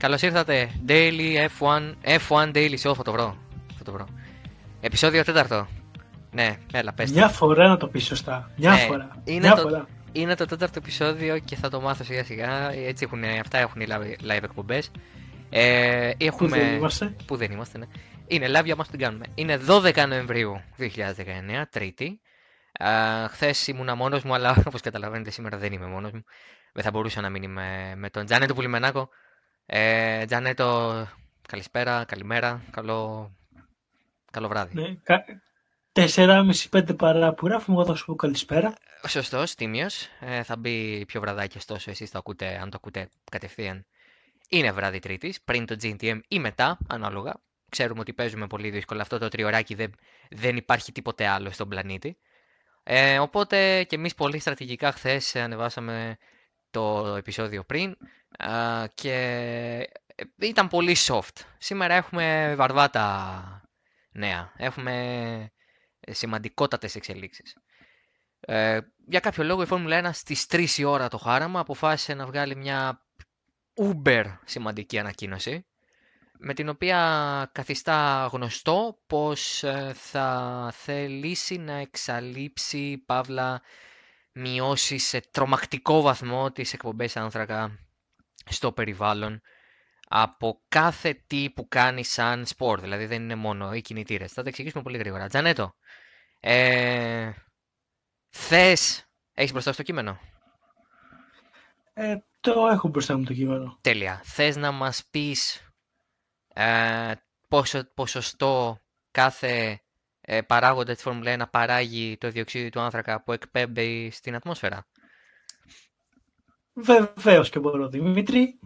Καλώς ήρθατε. Daily F1, F1 Daily Show. Θα το βρω. Θα το βρω. Επισόδιο τέταρτο. Ναι, έλα, πες. Μια φορά να το πεις σωστά. Μια Ναι, φορά. είναι Μια το- φορά. Είναι το τέταρτο επεισόδιο και θα το μάθω σιγά σιγά. Έτσι έχουν, αυτά έχουν οι live, live εκπομπές. Ε, Πού έχουμε... δεν είμαστε; Πού δεν είμαστε, ναι. Είναι live για μας την κάνουμε. Είναι 12 Νοεμβρίου 2019, Τρίτη. Χθες ήμουνα μόνος μου, αλλά όπως καταλαβαίνετε σήμερα δεν είμαι μόνος μου. Δεν θα μπορούσα να μην είμαι με τον Τζάνετο Πουλιμενάκο. Ε, Τζάνετο, καλησπέρα, καλημέρα, καλό, καλό βράδυ. Ναι. κα- 4,5-5 παρά που γράφουμε, εγώ θα σου πω καλησπέρα. Σωστός, τίμιος. Ε, θα μπει πιο βραδάκι, ωστόσο εσείς το ακούτε, αν το ακούτε κατευθείαν. Είναι βράδυ Τρίτης, πριν το GTM ή μετά, ανάλογα. Ξέρουμε ότι παίζουμε πολύ δύσκολα αυτό το τριωράκι, δεν, δεν υπάρχει τίποτε άλλο στον πλανήτη. Ε, οπότε και εμείς πολύ στρατηγικά χθες ανεβάσαμε το επεισόδιο πριν α, και ε, ήταν πολύ soft. Σήμερα έχουμε βαρβάτα νέα. Έχουμε ε, σημαντικότατες εξελίξεις. Ε, για κάποιο λόγο η Φόρμουλα 1 στις 3 η ώρα το χάραμα αποφάσισε να βγάλει μια uber σημαντική ανακοίνωση με την οποία καθιστά γνωστό πως ε, θα θελήσει να εξαλείψει παύλα μειώσει σε τρομακτικό βαθμό τις εκπομπές άνθρακα στο περιβάλλον από κάθε τι που κάνει σαν σπορ. Δηλαδή δεν είναι μόνο οι κινητήρες. Θα τα εξηγήσουμε πολύ γρήγορα. Τζανέτο, ε, θες, έχεις μπροστά στο κείμενο; Ε, το έχω μπροστά μου το κείμενο. Τέλεια. Θες να μας πεις ε, πόσο ποσοστό κάθε ε, παράγοντας της Φόρμουλα 1 παράγει το διοξείδιο του άνθρακα που εκπέμπει στην ατμόσφαιρα; Βεβαίως και μπορώ, Δημήτρη.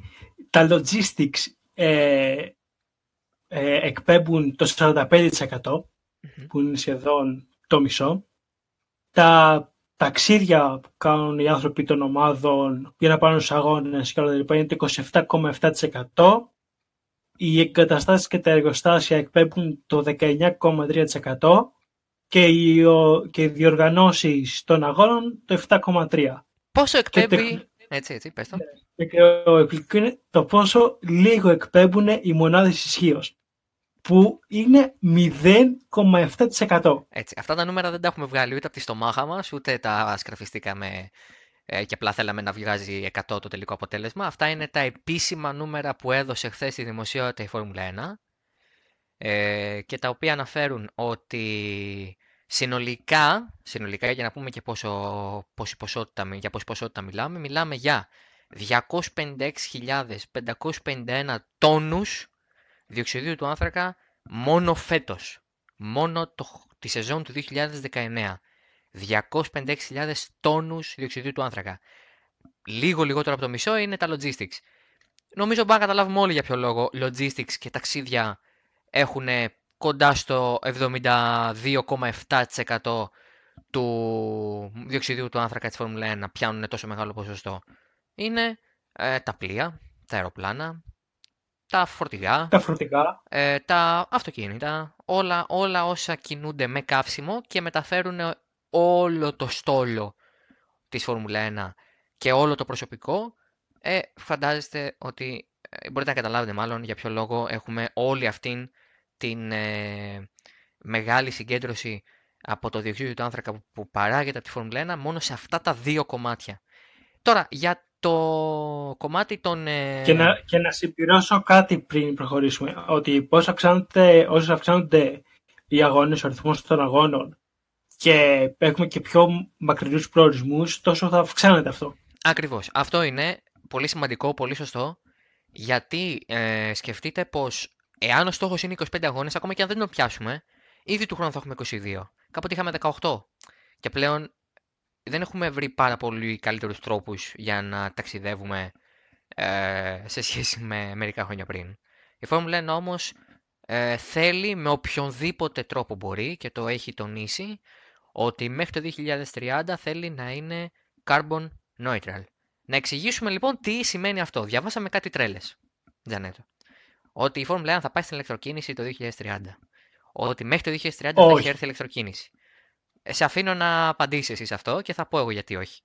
Τα logistics ε, ε, εκπέμπουν το 45% Μμμ. που είναι σχεδόν το μισό. Τα ταξίδια που κάνουν οι άνθρωποι των ομάδων για να πάνε στους αγώνες και όλα τα λοιπά είναι το 27,7%. Οι εγκαταστάσεις και τα εργοστάσια εκπέμπουν το 19,3% και οι, ο- και οι διοργανώσεις των αγώνων το 7,3%. Πόσο Και εκπέμπει... τεχ- Έτσι, έτσι, πες το. Και ο εκπληκτικό είναι το πόσο λίγο εκπέμπουν οι μονάδες ισχύω. Που είναι 0,7%. Έτσι. Αυτά τα νούμερα δεν τα έχουμε βγάλει ούτε από τη στομάχα μας, ούτε τα σκραφιστήκαμε ε, και απλά θέλαμε να βγάζει 100 το τελικό αποτέλεσμα. Αυτά είναι τα επίσημα νούμερα που έδωσε χθες στη δημοσιότητα η Φόρμουλα 1 ε, και τα οποία αναφέρουν ότι συνολικά, συνολικά για να πούμε και πόσο, πόση ποσότητα, μι- για πόση ποσότητα μιλάμε, μιλάμε για 256.551 τόνους διοξιδίου του άνθρακα μόνο φέτος. Μόνο το, τη σεζόν του 2019. 256.000 τόνους διοξιδίου του άνθρακα. Λίγο λιγότερο από το μισό είναι τα logistics. Νομίζω μπορούμε να καταλάβουμε όλοι για ποιο λόγο logistics και ταξίδια έχουν κοντά στο 72,7% του διοξιδίου του άνθρακα της Φόρμουλα 1 πιάνουν τόσο μεγάλο ποσοστό. Είναι ε, τα πλοία, τα αεροπλάνα, τα φορτηγά, Τα φορτηγά. ε, τα αυτοκίνητα, όλα, όλα όσα κινούνται με καύσιμο και μεταφέρουν όλο το στόλο της Φόρμουλα 1 και όλο το προσωπικό, ε, φαντάζεστε ότι ε, μπορείτε να καταλάβετε μάλλον για ποιο λόγο έχουμε όλη αυτήν την ε, μεγάλη συγκέντρωση από το διοξείδιο του άνθρακα που- που παράγεται από τη Φόρμουλα 1 μόνο σε αυτά τα δύο κομμάτια. Τώρα, για το κομμάτι των... ε, Και, να, και να συμπληρώσω κάτι πριν προχωρήσουμε. Ότι όσο αυξάνονται, όσο αυξάνονται οι αγώνες, ο αριθμός των αγώνων και έχουμε και πιο μακρινούς προορισμούς, τόσο θα αυξάνεται αυτό. Ακριβώς. Αυτό είναι πολύ σημαντικό, πολύ σωστό, γιατί ε, σκεφτείτε πως εάν ο στόχος είναι 25 αγώνες, ακόμα και αν δεν το πιάσουμε, ήδη του χρόνου θα έχουμε 22. Κάποτε είχαμε 18. Και πλέον δεν έχουμε βρει πάρα πολύ καλύτερους τρόπους για να ταξιδεύουμε ε, σε σχέση με μερικά χρόνια πριν. Η Φόρμουλα 1 όμως ε, θέλει με οποιονδήποτε τρόπο μπορεί και το έχει τονίσει ότι μέχρι το 2030 θέλει να είναι carbon neutral. Να εξηγήσουμε λοιπόν τι σημαίνει αυτό. Διαβάσαμε κάτι τρέλες, Τζανέτο. Ότι η Φόρμουλα 1 θα πάει στην ηλεκτροκίνηση το 2030. Ότι μέχρι το 2030 θα έχει Όχι. έρθει η ηλεκτροκίνηση. Ε, Σε αφήνω να απαντήσεις εσύ σε αυτό και θα πω εγώ γιατί όχι.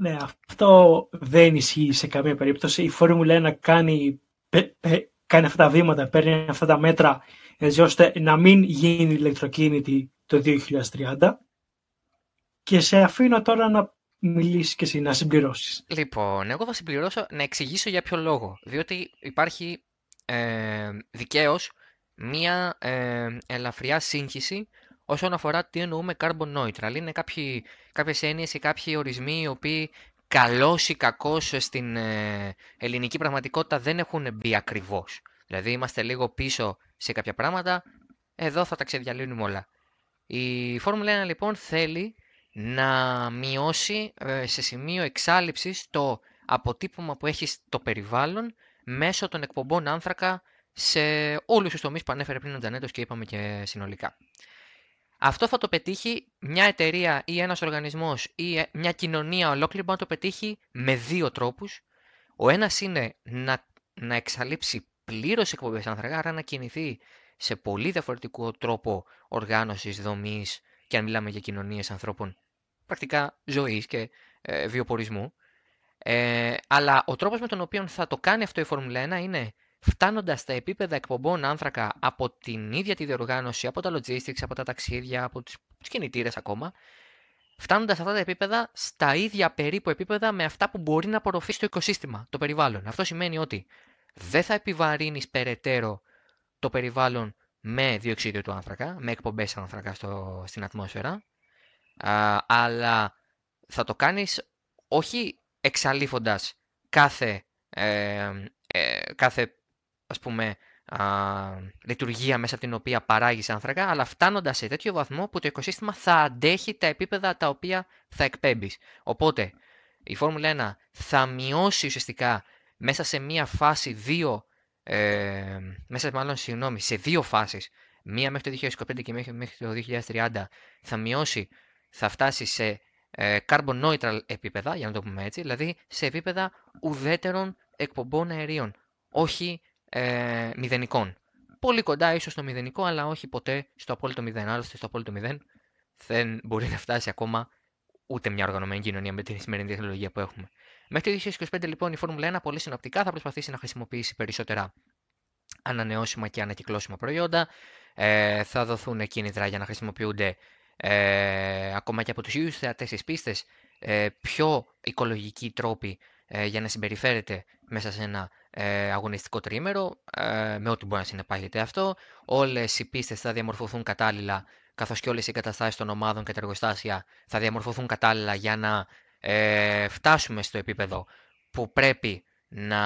Ναι, αυτό δεν ισχύει σε καμία περίπτωση. Η Φόρμουλα 1 κάνει, κάνει αυτά τα βήματα, παίρνει αυτά τα μέτρα έτσι ώστε να μην γίνει ηλεκτροκίνητη το 2030. Και σε αφήνω τώρα να μιλήσεις και εσύ, να συμπληρώσεις. Λοιπόν, εγώ θα συμπληρώσω να εξηγήσω για ποιο λόγο. Διότι υπάρχει ε, δικαίως μία ε, ελαφριά σύγχυση όσον αφορά τι εννοούμε carbon neutral. Είναι κάποιοι, κάποιες έννοιες ή κάποιοι ορισμοί οι οποίοι καλώς ή κακώς στην ε, ελληνική πραγματικότητα δεν έχουν μπει ακριβώς. Δηλαδή είμαστε λίγο πίσω σε κάποια πράγματα, εδώ θα τα ξεδιαλύνουμε όλα. Η Φόρμουλα 1 λοιπόν θέλει να μειώσει ε, σε σημείο εξάλληψης το αποτύπωμα που έχει στο περιβάλλον μέσω των εκπομπών άνθρακα σε όλους τους τομείς που ανέφερε πριν ο Τζανέτος και είπαμε και συνολικά. Αυτό θα το πετύχει μια εταιρεία ή ένας οργανισμός ή ε, μια κοινωνία ολόκληρη μπορεί να το πετύχει με δύο τρόπους. Ο ένας είναι να, να εξαλείψει πλήρως εκπομπές άνθρακα, άρα να κινηθεί σε πολύ διαφορετικό τρόπο οργάνωσης, δομής και αν μιλάμε για κοινωνίες ανθρώπων πρακτικά ζωής και ε, βιοπορισμού. Ε, αλλά ο τρόπος με τον οποίο θα το κάνει αυτό η Φόρμουλα 1 είναι φτάνοντας στα επίπεδα εκπομπών άνθρακα από την ίδια τη διοργάνωση, από τα logistics, από τα ταξίδια, από του κινητήρες ακόμα, φτάνοντας σε αυτά τα επίπεδα στα ίδια περίπου επίπεδα με αυτά που μπορεί να απορροφήσει το οικοσύστημα, το περιβάλλον. Αυτό σημαίνει ότι δεν θα επιβαρύνεις περαιτέρω το περιβάλλον με διοξίδιο του άνθρακα, με εκπομπές άνθρακα στο, στην ατμόσφαιρα, α, αλλά θα το κάνεις όχι εξαλείφοντας κάθε, ε, ε, κάθε ας πούμε, α, λειτουργία μέσα από την οποία παράγεις άνθρακα, αλλά φτάνοντας σε τέτοιο βαθμό που το οικοσύστημα θα αντέχει τα επίπεδα τα οποία θα εκπέμπεις. Οπότε, η Φόρμουλα 1 θα μειώσει ουσιαστικά μέσα σε μία φάση δύο, ε, μέσα μάλλον συγγνώμη, σε δύο φάσεις, μία μέχρι το 2025 και μέχρι το 2030, θα μειώσει, θα φτάσει σε ε, carbon neutral επίπεδα, για να το πούμε έτσι, δηλαδή σε επίπεδα ουδέτερων εκπομπών αερίων. Όχι ε, μηδενικών. Πολύ κοντά ίσως στο μηδενικό, αλλά όχι ποτέ στο απόλυτο μηδέν. Άλλωστε στο απόλυτο μηδέν δεν μπορεί να φτάσει ακόμα ούτε μια οργανωμένη κοινωνία με τη σημερινή τεχνολογία που έχουμε. Μέχρι το 2025 λοιπόν η Φόρμουλα 1 πολύ συνοπτικά θα προσπαθήσει να χρησιμοποιήσει περισσότερα ανανεώσιμα και ανακυκλώσιμα προϊόντα. Ε, θα δοθούν κίνητρα για να χρησιμοποιούνται ε, ακόμα και από τους ίδιους θεατές στις πίστες ε, πιο οικολογικοί τρόποι ε, για να συμπεριφέρεται μέσα σε ένα ε, αγωνιστικό τρίμερο, ε, με ό,τι μπορεί να συνεπάγεται αυτό. Όλες οι πίστες θα διαμορφωθούν κατάλληλα, καθώς και όλες οι εγκαταστάσεις των ομάδων και τα εργοστάσια θα διαμορφωθούν κατάλληλα για να ε, φτάσουμε στο επίπεδο που πρέπει να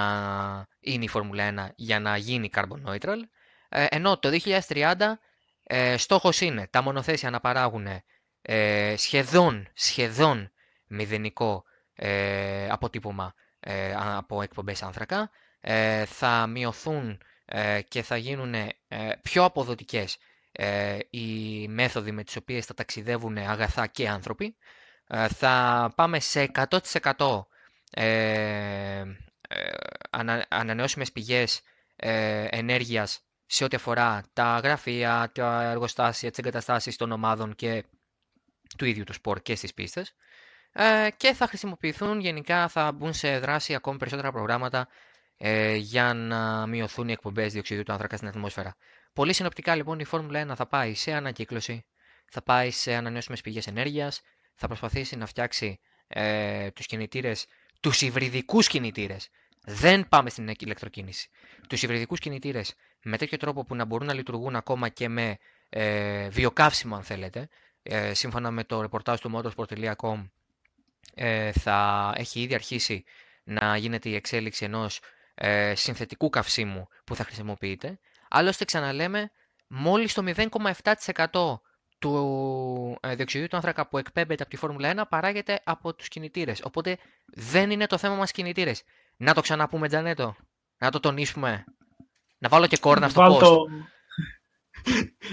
είναι η Φόρμουλα 1 για να γίνει carbon neutral. Ε, ενώ το 2030 ε, στόχος είναι τα μονοθέσια να παράγουν ε, σχεδόν, σχεδόν μηδενικό ε, αποτύπωμα ε, από εκπομπές άνθρακα, ε, θα μειωθούν ε, και θα γίνουν ε, πιο αποδοτικές οι μέθοδοι με τις οποίες θα ταξιδεύουν αγαθά και άνθρωποι. Θα πάμε σε 100% ανανεώσιμες πηγές ενέργειας σε ό,τι αφορά τα γραφεία, τα εργοστάσια, τις εγκαταστάσεις των ομάδων και του ίδιου του σπορ και στις πίστες. Και θα χρησιμοποιηθούν γενικά, θα μπουν σε δράση ακόμη περισσότερα προγράμματα ε, για να μειωθούν οι εκπομπές διοξιδίου του άνθρακα στην ατμόσφαιρα. Πολύ συνοπτικά λοιπόν η Φόρμουλα 1 θα πάει σε ανακύκλωση, θα πάει σε ανανεώσιμες πηγές ενέργειας, θα προσπαθήσει να φτιάξει ε, τους κινητήρες, τους υβριδικούς κινητήρες. Δεν πάμε στην ηλεκτροκίνηση. Τους υβριδικούς κινητήρες με τέτοιο τρόπο που να μπορούν να λειτουργούν ακόμα και με ε, βιοκαύσιμο, αν θέλετε. Ε, σύμφωνα με το ρεπορτάζ του motorsport.com, ε, θα έχει ήδη αρχίσει να γίνεται η εξέλιξη ενός ε, συνθετικού καυσίμου που θα χρησιμοποιείτε. Άλλωστε, ξαναλέμε, μόλις το 0,7% του ε, διοξιδίου του άνθρακα που εκπέμπεται από τη Φόρμουλα 1 παράγεται από τους κινητήρες. Οπότε δεν είναι το θέμα μας κινητήρες. Να το ξαναπούμε, Τζανέτο. Να το τονίσουμε. Να βάλω και κόρνα στο post.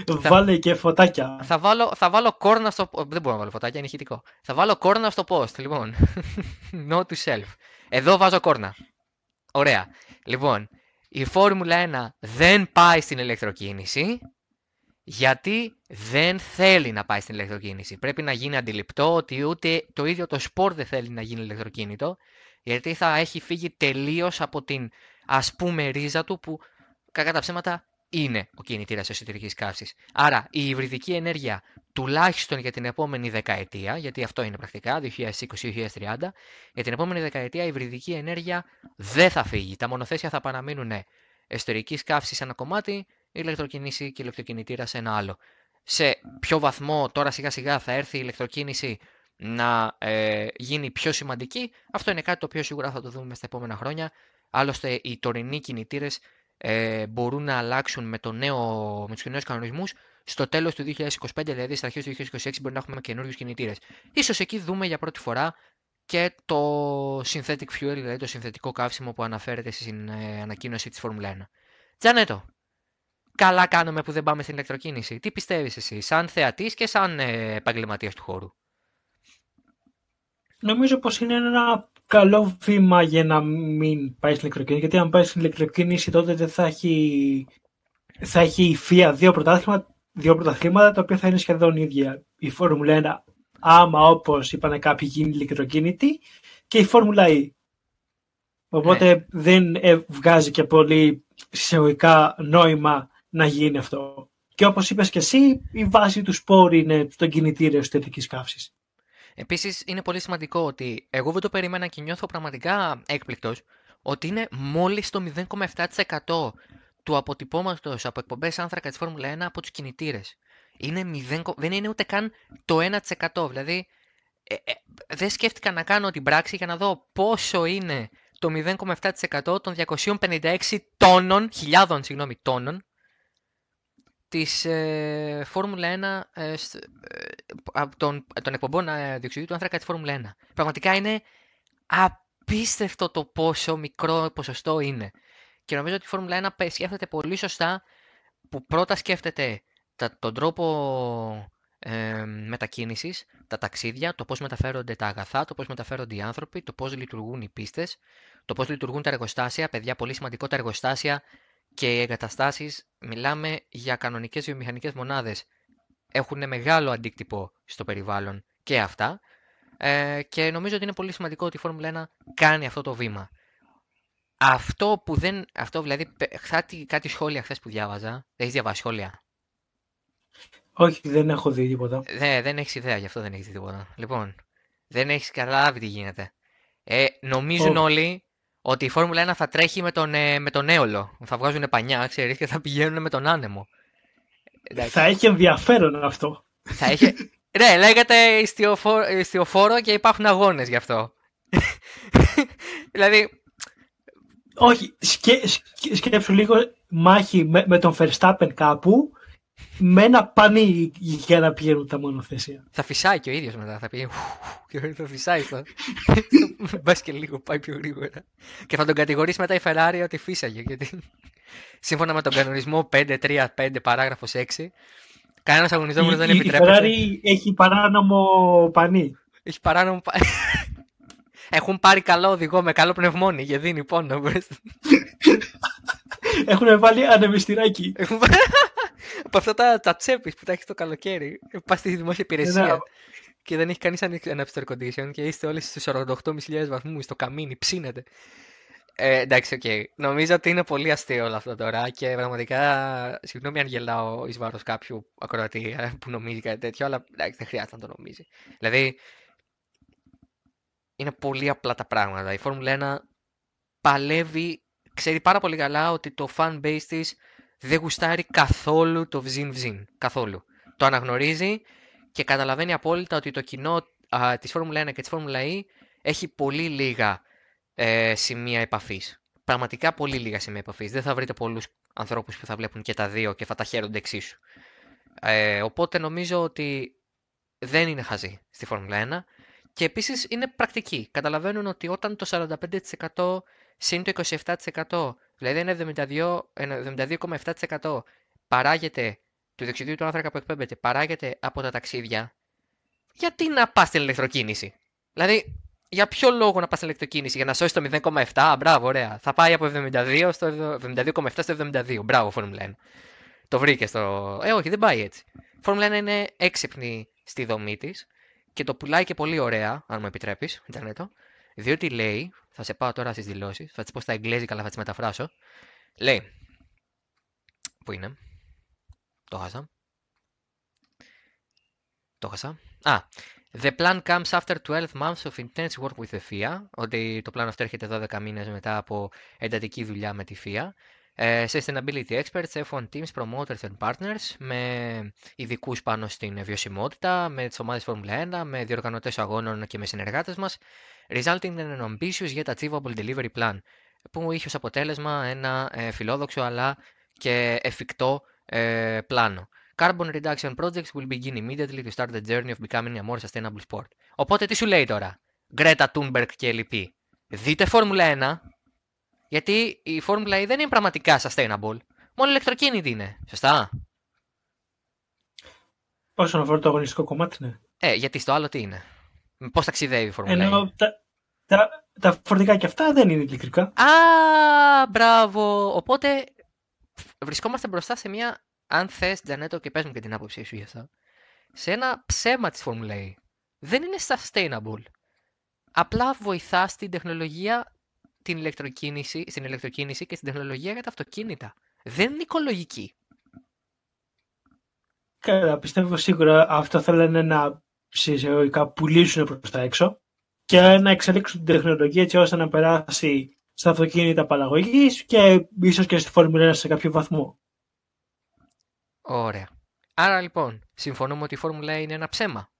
Το... Βάλε και φωτάκια. Θα βάλω, θα βάλω κόρνα στο... Δεν μπορώ να βάλω φωτάκια, είναι ηχητικό. Θα βάλω κόρνα στο post, λοιπόν. Note to self. Εδώ βάζω κόρνα. Ωραία. Λοιπόν, η Φόρμουλα 1 δεν πάει στην ηλεκτροκίνηση Γιατί δεν θέλει να πάει στην ηλεκτροκίνηση. Πρέπει να γίνει αντιληπτό ότι ούτε το ίδιο το σπορ δεν θέλει να γίνει ηλεκτροκίνητο, γιατί θα έχει φύγει τελείως από την ας πούμε ρίζα του που κακά τα ψέματα είναι ο κινητήρας εσωτερικής καύσης. Άρα η υβριδική ενέργεια τουλάχιστον για την επόμενη δεκαετία, γιατί αυτό είναι πρακτικά, 2020-2030, για την επόμενη δεκαετία η υβριδική ενέργεια δεν θα φύγει. Τα μονοθέσια θα παραμείνουν εσωτερικής καύσης σε ένα κομμάτι, ηλεκτροκίνηση και ηλεκτροκινητήρα σε ένα άλλο. Σε ποιο βαθμό τώρα σιγά σιγά θα έρθει η ηλεκτροκίνηση να ε, γίνει πιο σημαντική, αυτό είναι κάτι το οποίο σίγουρα θα το δούμε στα επόμενα χρόνια. Άλλωστε, οι τωρινοί κινητήρες ε, μπορούν να αλλάξουν με, το νέο, με τους νέους κανονισμούς στο τέλος του 2025, δηλαδή στα αρχές του 2026 μπορεί να έχουμε καινούριους κινητήρες. Ίσως εκεί δούμε για πρώτη φορά και το synthetic fuel, δηλαδή το συνθετικό καύσιμο που αναφέρεται στην ε, ανακοίνωση της Φόρμουλα 1. Τζανέτο, καλά κάνουμε που δεν πάμε στην ηλεκτροκίνηση. Τι πιστεύεις εσύ, σαν θεατής και σαν ε, επαγγελματίας του χώρου; Νομίζω πως είναι ένα καλό βήμα για να μην πάει στην ηλεκτροκίνηση. Γιατί αν πάει στην ηλεκτροκίνηση τότε δεν θα έχει, θα έχει η ΦΙΑ δύο πρωτάθληματα, δύο πρωταθλήματα τα οποία θα είναι σχεδόν ίδια. Η Φόρμουλα 1 άμα όπως είπαν κάποιοι γίνει ηλεκτροκίνητη και η Φόρμουλα E. Οπότε ναι. δεν ε, βγάζει και πολύ συσσαγωγικά νόημα να γίνει αυτό. Και όπως είπες και εσύ, η βάση του σπόρου είναι στον κινητήριο εσωτερικής καύσης. Επίσης, είναι πολύ σημαντικό ότι εγώ δεν το περίμενα και νιώθω πραγματικά έκπληκτος ότι είναι μόλις το 0,7% του αποτυπώματος από εκπομπές άνθρακα της Φόρμουλα 1 από τους κινητήρες. Είναι 0, δεν είναι ούτε καν το 1%. Δηλαδή, ε, ε, δεν σκέφτηκα να κάνω την πράξη για να δω πόσο είναι το 0,7% των 256 τόνων, χιλιάδων συγγνώμη, τόνων της ε, Φόρμουλα 1 ε, ε, των, των εκπομπών ε, διοξιδίου του άνθρακα της Φόρμουλα 1. Πραγματικά είναι απίστευτο το πόσο μικρό ποσοστό είναι. Και νομίζω ότι η Φόρμουλα 1 σκέφτεται πολύ σωστά που πρώτα σκέφτεται τα, τον τρόπο ε, μετακίνησης, τα ταξίδια, το πώς μεταφέρονται τα αγαθά, το πώς μεταφέρονται οι άνθρωποι, το πώς λειτουργούν οι πίστες, το πώς λειτουργούν τα εργοστάσια. Παιδιά, πολύ σημαντικό τα εργοστάσια και οι εγκαταστάσεις, μιλάμε για κανονικές βιομηχανικές μονάδες. Έχουν μεγάλο αντίκτυπο στο περιβάλλον και αυτά. Ε, και νομίζω ότι είναι πολύ σημαντικό ότι η Φόρμουλα 1 κάνει αυτό το βήμα. Αυτό που δεν. Αυτό δηλαδή. Κάτι, κάτι σχόλια χθες που διάβαζα. Έχεις διαβάσει σχόλια; Όχι, δεν έχω δει τίποτα. Ναι, δεν έχεις ιδέα, γι' αυτό δεν έχεις δει τίποτα. Λοιπόν, δεν έχεις καταλάβει τι γίνεται. Ε, νομίζουν όλοι ότι η Φόρμουλα 1 θα τρέχει με τον, ε, με τον έολο. Θα βγάζουν πανιά, ξέρεις, και θα πηγαίνουν με τον άνεμο. Θα έχει ενδιαφέρον αυτό. Θα έχει... ναι, λέγεται ιστιοφόρο και υπάρχουν αγώνες γι' αυτό. δηλαδή... Όχι, σκέ, σκέψου λίγο μάχη με, με τον Verstappen κάπου με ένα πανί για να πηγαίνουν τα μονοθέσια. Θα φυσάει και ο ίδιος μετά. Θα πει. Και θα φυσάει. Θα... Μπας και λίγο πάει πιο γρήγορα. Και θα τον κατηγορήσει μετά η Ferrari ότι φύσαγε. Γιατί σύμφωνα με τον κανονισμό 5-3-5 παράγραφος 6, κανένας αγωνιζόμενο δεν επιτρέπεται. Η Ferrari έχει παράνομο πανί. Έχει παράνομο πανί. Έχουν πάρει καλό οδηγό με καλό πνευμόνι και δίνει πόνο. Έχουν βάλει ανεμιστηράκι από αυτά τα, τα τσέπης που τα έχεις το καλοκαίρι. Πας στη δημόσια υπηρεσία ναι. και δεν έχεις κανείς ένα air condition και είστε όλοι στους 48.500 βαθμούς στο καμίνι, ψήνετε. Ε, εντάξει, OK. Okay. Νομίζω ότι είναι πολύ αστείο όλο αυτό τώρα και πραγματικά συγγνώμη αν γελάω εις βάρος κάποιου ακροατή ε, που νομίζει κάτι τέτοιο, αλλά εντάξει, δεν χρειάζεται να το νομίζει. Δηλαδή, είναι πολύ απλά τα πράγματα. Η Φόρμουλα 1 παλεύει, ξέρει πάρα πολύ καλά ότι το fan base της δεν γουστάρει καθόλου το βζιν βζιν. Καθόλου. Το αναγνωρίζει και καταλαβαίνει απόλυτα ότι το κοινό α, της Φόρμουλα 1 και της Φόρμουλα E έχει πολύ λίγα ε, σημεία επαφής. Πραγματικά πολύ λίγα σημεία επαφής. Δεν θα βρείτε πολλούς ανθρώπους που θα βλέπουν και τα δύο και θα τα χαίρονται εξίσου. Ε, οπότε νομίζω ότι δεν είναι χαζή στη Φόρμουλα 1 και επίσης είναι πρακτική. Καταλαβαίνουν ότι όταν το 45% συν το 27% Δηλαδή ένα 72,7% παράγεται του διοξιδίου του άνθρακα που εκπέμπεται, παράγεται από τα ταξίδια, γιατί να πας στην ηλεκτροκίνηση; Δηλαδή, για ποιο λόγο να πας στην ηλεκτροκίνηση, για να σώσεις το 0,7, μπράβο, ωραία. Θα πάει από 72 στο 72,7 στο 72, μπράβο, Φόρμουλα 1. Το βρήκες στο. Ε, όχι, δεν πάει έτσι. Η Φόρμουλα 1 είναι έξυπνη στη δομή της και το πουλάει και πολύ ωραία, αν μου επιτρέπεις, Ιντερνετό. Διότι λέει, θα σε πάω τώρα στις δηλώσεις, θα τις πω στα εγγλέζικα, αλλά θα τις μεταφράσω. Λέει. Πού είναι, το χάσα. Το χάσα. Α, The plan comes after 12 months of intense work with the FIA, ότι το πλάνο αυτό έρχεται 12 μήνες μετά από εντατική δουλειά με τη FIA. Ε, sustainability experts, F1 teams, promoters and partners, με ειδικούς πάνω στην βιωσιμότητα, με τις ομάδες Formula 1, με διοργανωτές αγώνων και με συνεργάτες μας, resulting in an ambitious yet achievable delivery plan, που είχε ως αποτέλεσμα ένα ε, φιλόδοξο αλλά και εφικτό ε, πλάνο. Carbon reduction projects will begin immediately to start the journey of becoming a more sustainable sport. Οπότε τι σου λέει τώρα, Greta Thunberg και λοιποί. Δείτε Φόρμουλα 1, γιατί η Φόρμουλα E δεν είναι πραγματικά sustainable. Μόνο ηλεκτροκίνητη είναι. Σωστά; Όσον αφορά το αγωνιστικό κομμάτι, ναι. Ε, γιατί στο άλλο τι είναι; Πώς ταξιδεύει η Φόρμουλα Ενώ E; τα, τα, τα φορτικά και αυτά δεν είναι ηλεκτρικά. Α, μπράβο. Οπότε βρισκόμαστε μπροστά σε μια, αν θες, Τζανέτο, και πες μου και την άποψή σου για αυτό, σε ένα ψέμα της Φόρμουλα E. Δεν είναι sustainable. Απλά βοηθά στην τεχνολογία, την ηλεκτροκίνηση, στην ηλεκτροκίνηση και στην τεχνολογία για τα αυτοκίνητα. Δεν είναι οικολογική. Καλά, πιστεύω σίγουρα αυτό θέλουν να συσσαγωγικά πουλήσουν προς τα έξω και να εξελίξουν την τεχνολογία έτσι ώστε να περάσει στα αυτοκίνητα παραγωγής και ίσως και στη Φόρμουλα 1 σε κάποιο βαθμό. Ωραία. Άρα λοιπόν, συμφωνούμε ότι η Φόρμουλα E είναι ένα ψέμα.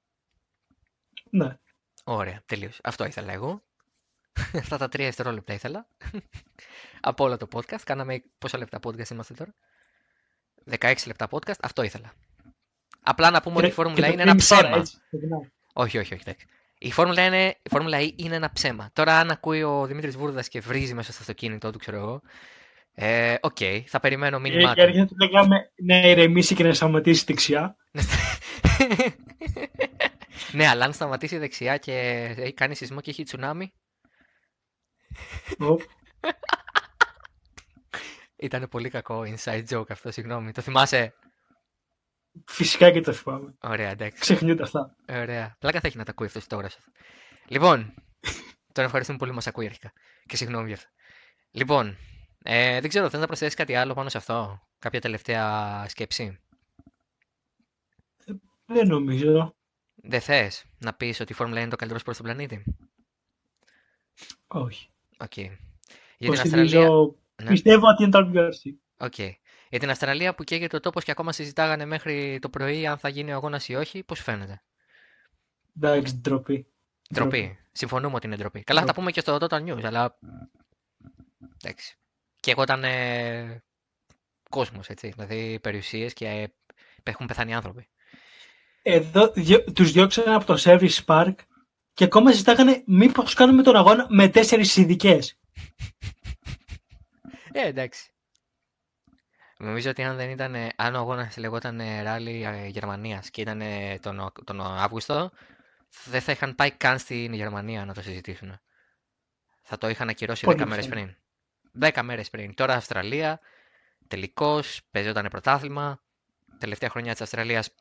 Ναι. Ωραία, τελείως. Αυτό ήθελα εγώ. Αυτά τα τρία δευτερόλεπτα ήθελα. Από όλο το podcast. Κάναμε πόσα λεπτά podcast είμαστε τώρα; 16 λεπτά podcast. Αυτό ήθελα. Απλά να πούμε ότι η Φόρμουλα E είναι ένα ψέμα. Όχι, όχι, όχι. εντάξει. Η Φόρμουλα, είναι, η Φόρμουλα E είναι ένα ψέμα. Τώρα, αν ακούει ο Δημήτρης Βούρδας και βρίζει μέσα στο αυτοκίνητό του, ξέρω εγώ. Ε, Οκ, θα περιμένω μήνυμά Για αρχή του λέγαμε να ηρεμήσει και να σταματήσει δεξιά. ναι, αλλά αν σταματήσει δεξιά και έχει κάνει σεισμό και έχει τσουνάμι. Οπ. Ήταν πολύ κακό inside joke αυτό, συγγνώμη. Το θυμάσαι; Φυσικά και το θυμάμαι. Ωραία, εντάξει. Ξεχνιούνται αυτά. Ωραία. Πλάκα θα έχει να τα ακούει αυτός το τώρα. Λοιπόν, τον ευχαριστούμε πολύ που μας ακούει αρχικά. Και συγγνώμη για αυτό. Λοιπόν, ε, δεν ξέρω, θέλει να προσθέσεις κάτι άλλο πάνω σε αυτό; Κάποια τελευταία σκέψη; Δεν νομίζω. Δεν θες να πεις ότι η Φόρμουλα είναι το καλύτερο σπορ στον πλανήτη; Όχι. Οκ. Για την Αυστραλία. Υποστηρίζω... Ναι. Πιστεύω ότι είναι το RBRC. Οκ. Για την Αυστραλία που καίγεται ο τόπος και ακόμα συζητάγανε μέχρι το πρωί αν θα γίνει ο αγώνας ή όχι, πώς φαίνεται; Εντάξει, ντροπή. Ντροπή. Συμφωνούμε ότι είναι ντροπή. Καλά, θα τα Ντροπή. πούμε και στο Total News, αλλά. Εντάξει. Και εγώ ήταν ε... κόσμος, έτσι. Δηλαδή περιουσίες και ε, έχουν πεθάνει άνθρωποι. Εδώ διο... τους διώξανε από το Service Park και ακόμα συζητάγανε μήπως κάνουμε τον αγώνα με τέσσερις ειδικές. Ε, εντάξει. Νομίζω ότι αν δεν ήταν, αν ο αγώνας λεγόταν ράλι Γερμανίας και ήταν ε, τον, Ο- τον Αύγουστο, δεν θα είχαν πάει καν στην Γερμανία να το συζητήσουν. Θα το είχαν ακυρώσει Πολύ 10 μέρες πιθανό. πριν. 10 μέρες πριν. Τώρα Αυστραλία, τελικώς, παίζονταν πρωτάθλημα. Τελευταία χρονιά της Αυστραλίας,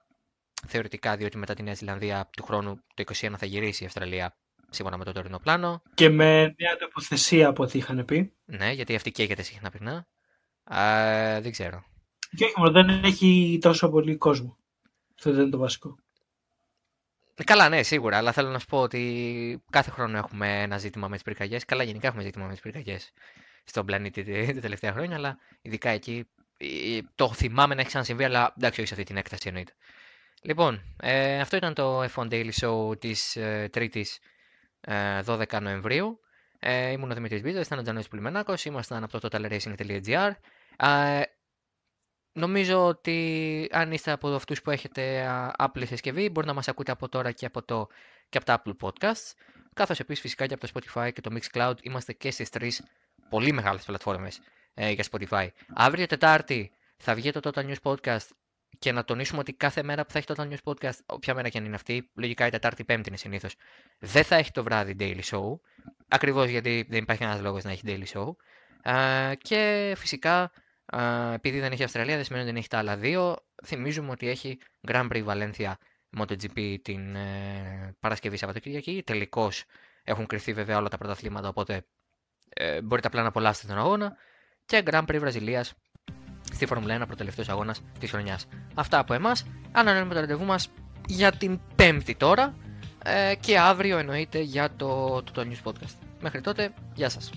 θεωρητικά, διότι μετά τη Νέα Ζηλανδία του χρόνου το 2021 θα γυρίσει η Αυστραλία σύμφωνα με το τωρινό πλάνο. Και με νέα τοποθεσία από ό,τι είχαν πει. Ναι, γιατί αυτή καίγεται συχνά πυκνά. Α, δεν ξέρω. Και όχι μόνο, δεν έχει τόσο πολύ κόσμο. Αυτό δεν είναι το βασικό. Ε, Καλά, ναι, σίγουρα, αλλά θέλω να σου πω ότι κάθε χρόνο έχουμε ένα ζήτημα με τις πυρκαγιές. Καλά, γενικά έχουμε ζήτημα με τις πυρκαγιές στον πλανήτη τη- τα τελευταία χρόνια, αλλά ειδικά εκεί ε, το θυμάμαι να έχει ξανασυμβεί, αλλά εντάξει, όχι σε αυτή την έκταση εννοείται. Λοιπόν, ε, αυτό ήταν το F1 Daily Show της ε, 3ης ε, 12 Νοεμβρίου. Ε, ήμουν ο Δημήτρης Μπίζας, ήταν ο Τζανόης Πουλημενάκος, ήμασταν από το totalracing.gr. Ε, νομίζω ότι αν είστε από αυτούς που έχετε α, Apple συσκευή, μπορεί να μας ακούτε από τώρα και από, το, και από τα Apple Podcasts, καθώς επίσης φυσικά και από το Spotify και το Mixcloud είμαστε και στις τρεις πολύ μεγάλες πλατφόρμες ε, για Spotify. Αύριο Τετάρτη θα βγει το Total News Podcast και να τονίσουμε ότι κάθε μέρα που θα έχει το Total News Podcast, όποια μέρα και αν είναι αυτή, λογικά η Τετάρτη, η Πέμπτη είναι συνήθως, δεν θα έχει το βράδυ daily show. Ακριβώς γιατί δεν υπάρχει ένας λόγος να έχει daily show. Α, και φυσικά επειδή δεν έχει Αυστραλία, δεν σημαίνει ότι δεν έχει τα άλλα δύο. Θυμίζουμε ότι έχει Grand Prix Valencia MotoGP την ε, Παρασκευή Σαββατοκύριακη. Τελικώς έχουν κρυθεί βέβαια όλα τα πρωταθλήματα, οπότε ε, μπορείτε απλά να απολαύσετε τον αγώνα. Και Grand Prix Βραζιλίας στη Φόρμουλα 1, προτελευταίο αγώνας της χρονιάς. Αυτά από εμάς. Ανανεώνουμε το ραντεβού μας για την Πέμπτη τώρα ε, και αύριο εννοείται για το, το, το News Podcast. Μέχρι τότε, γεια σας.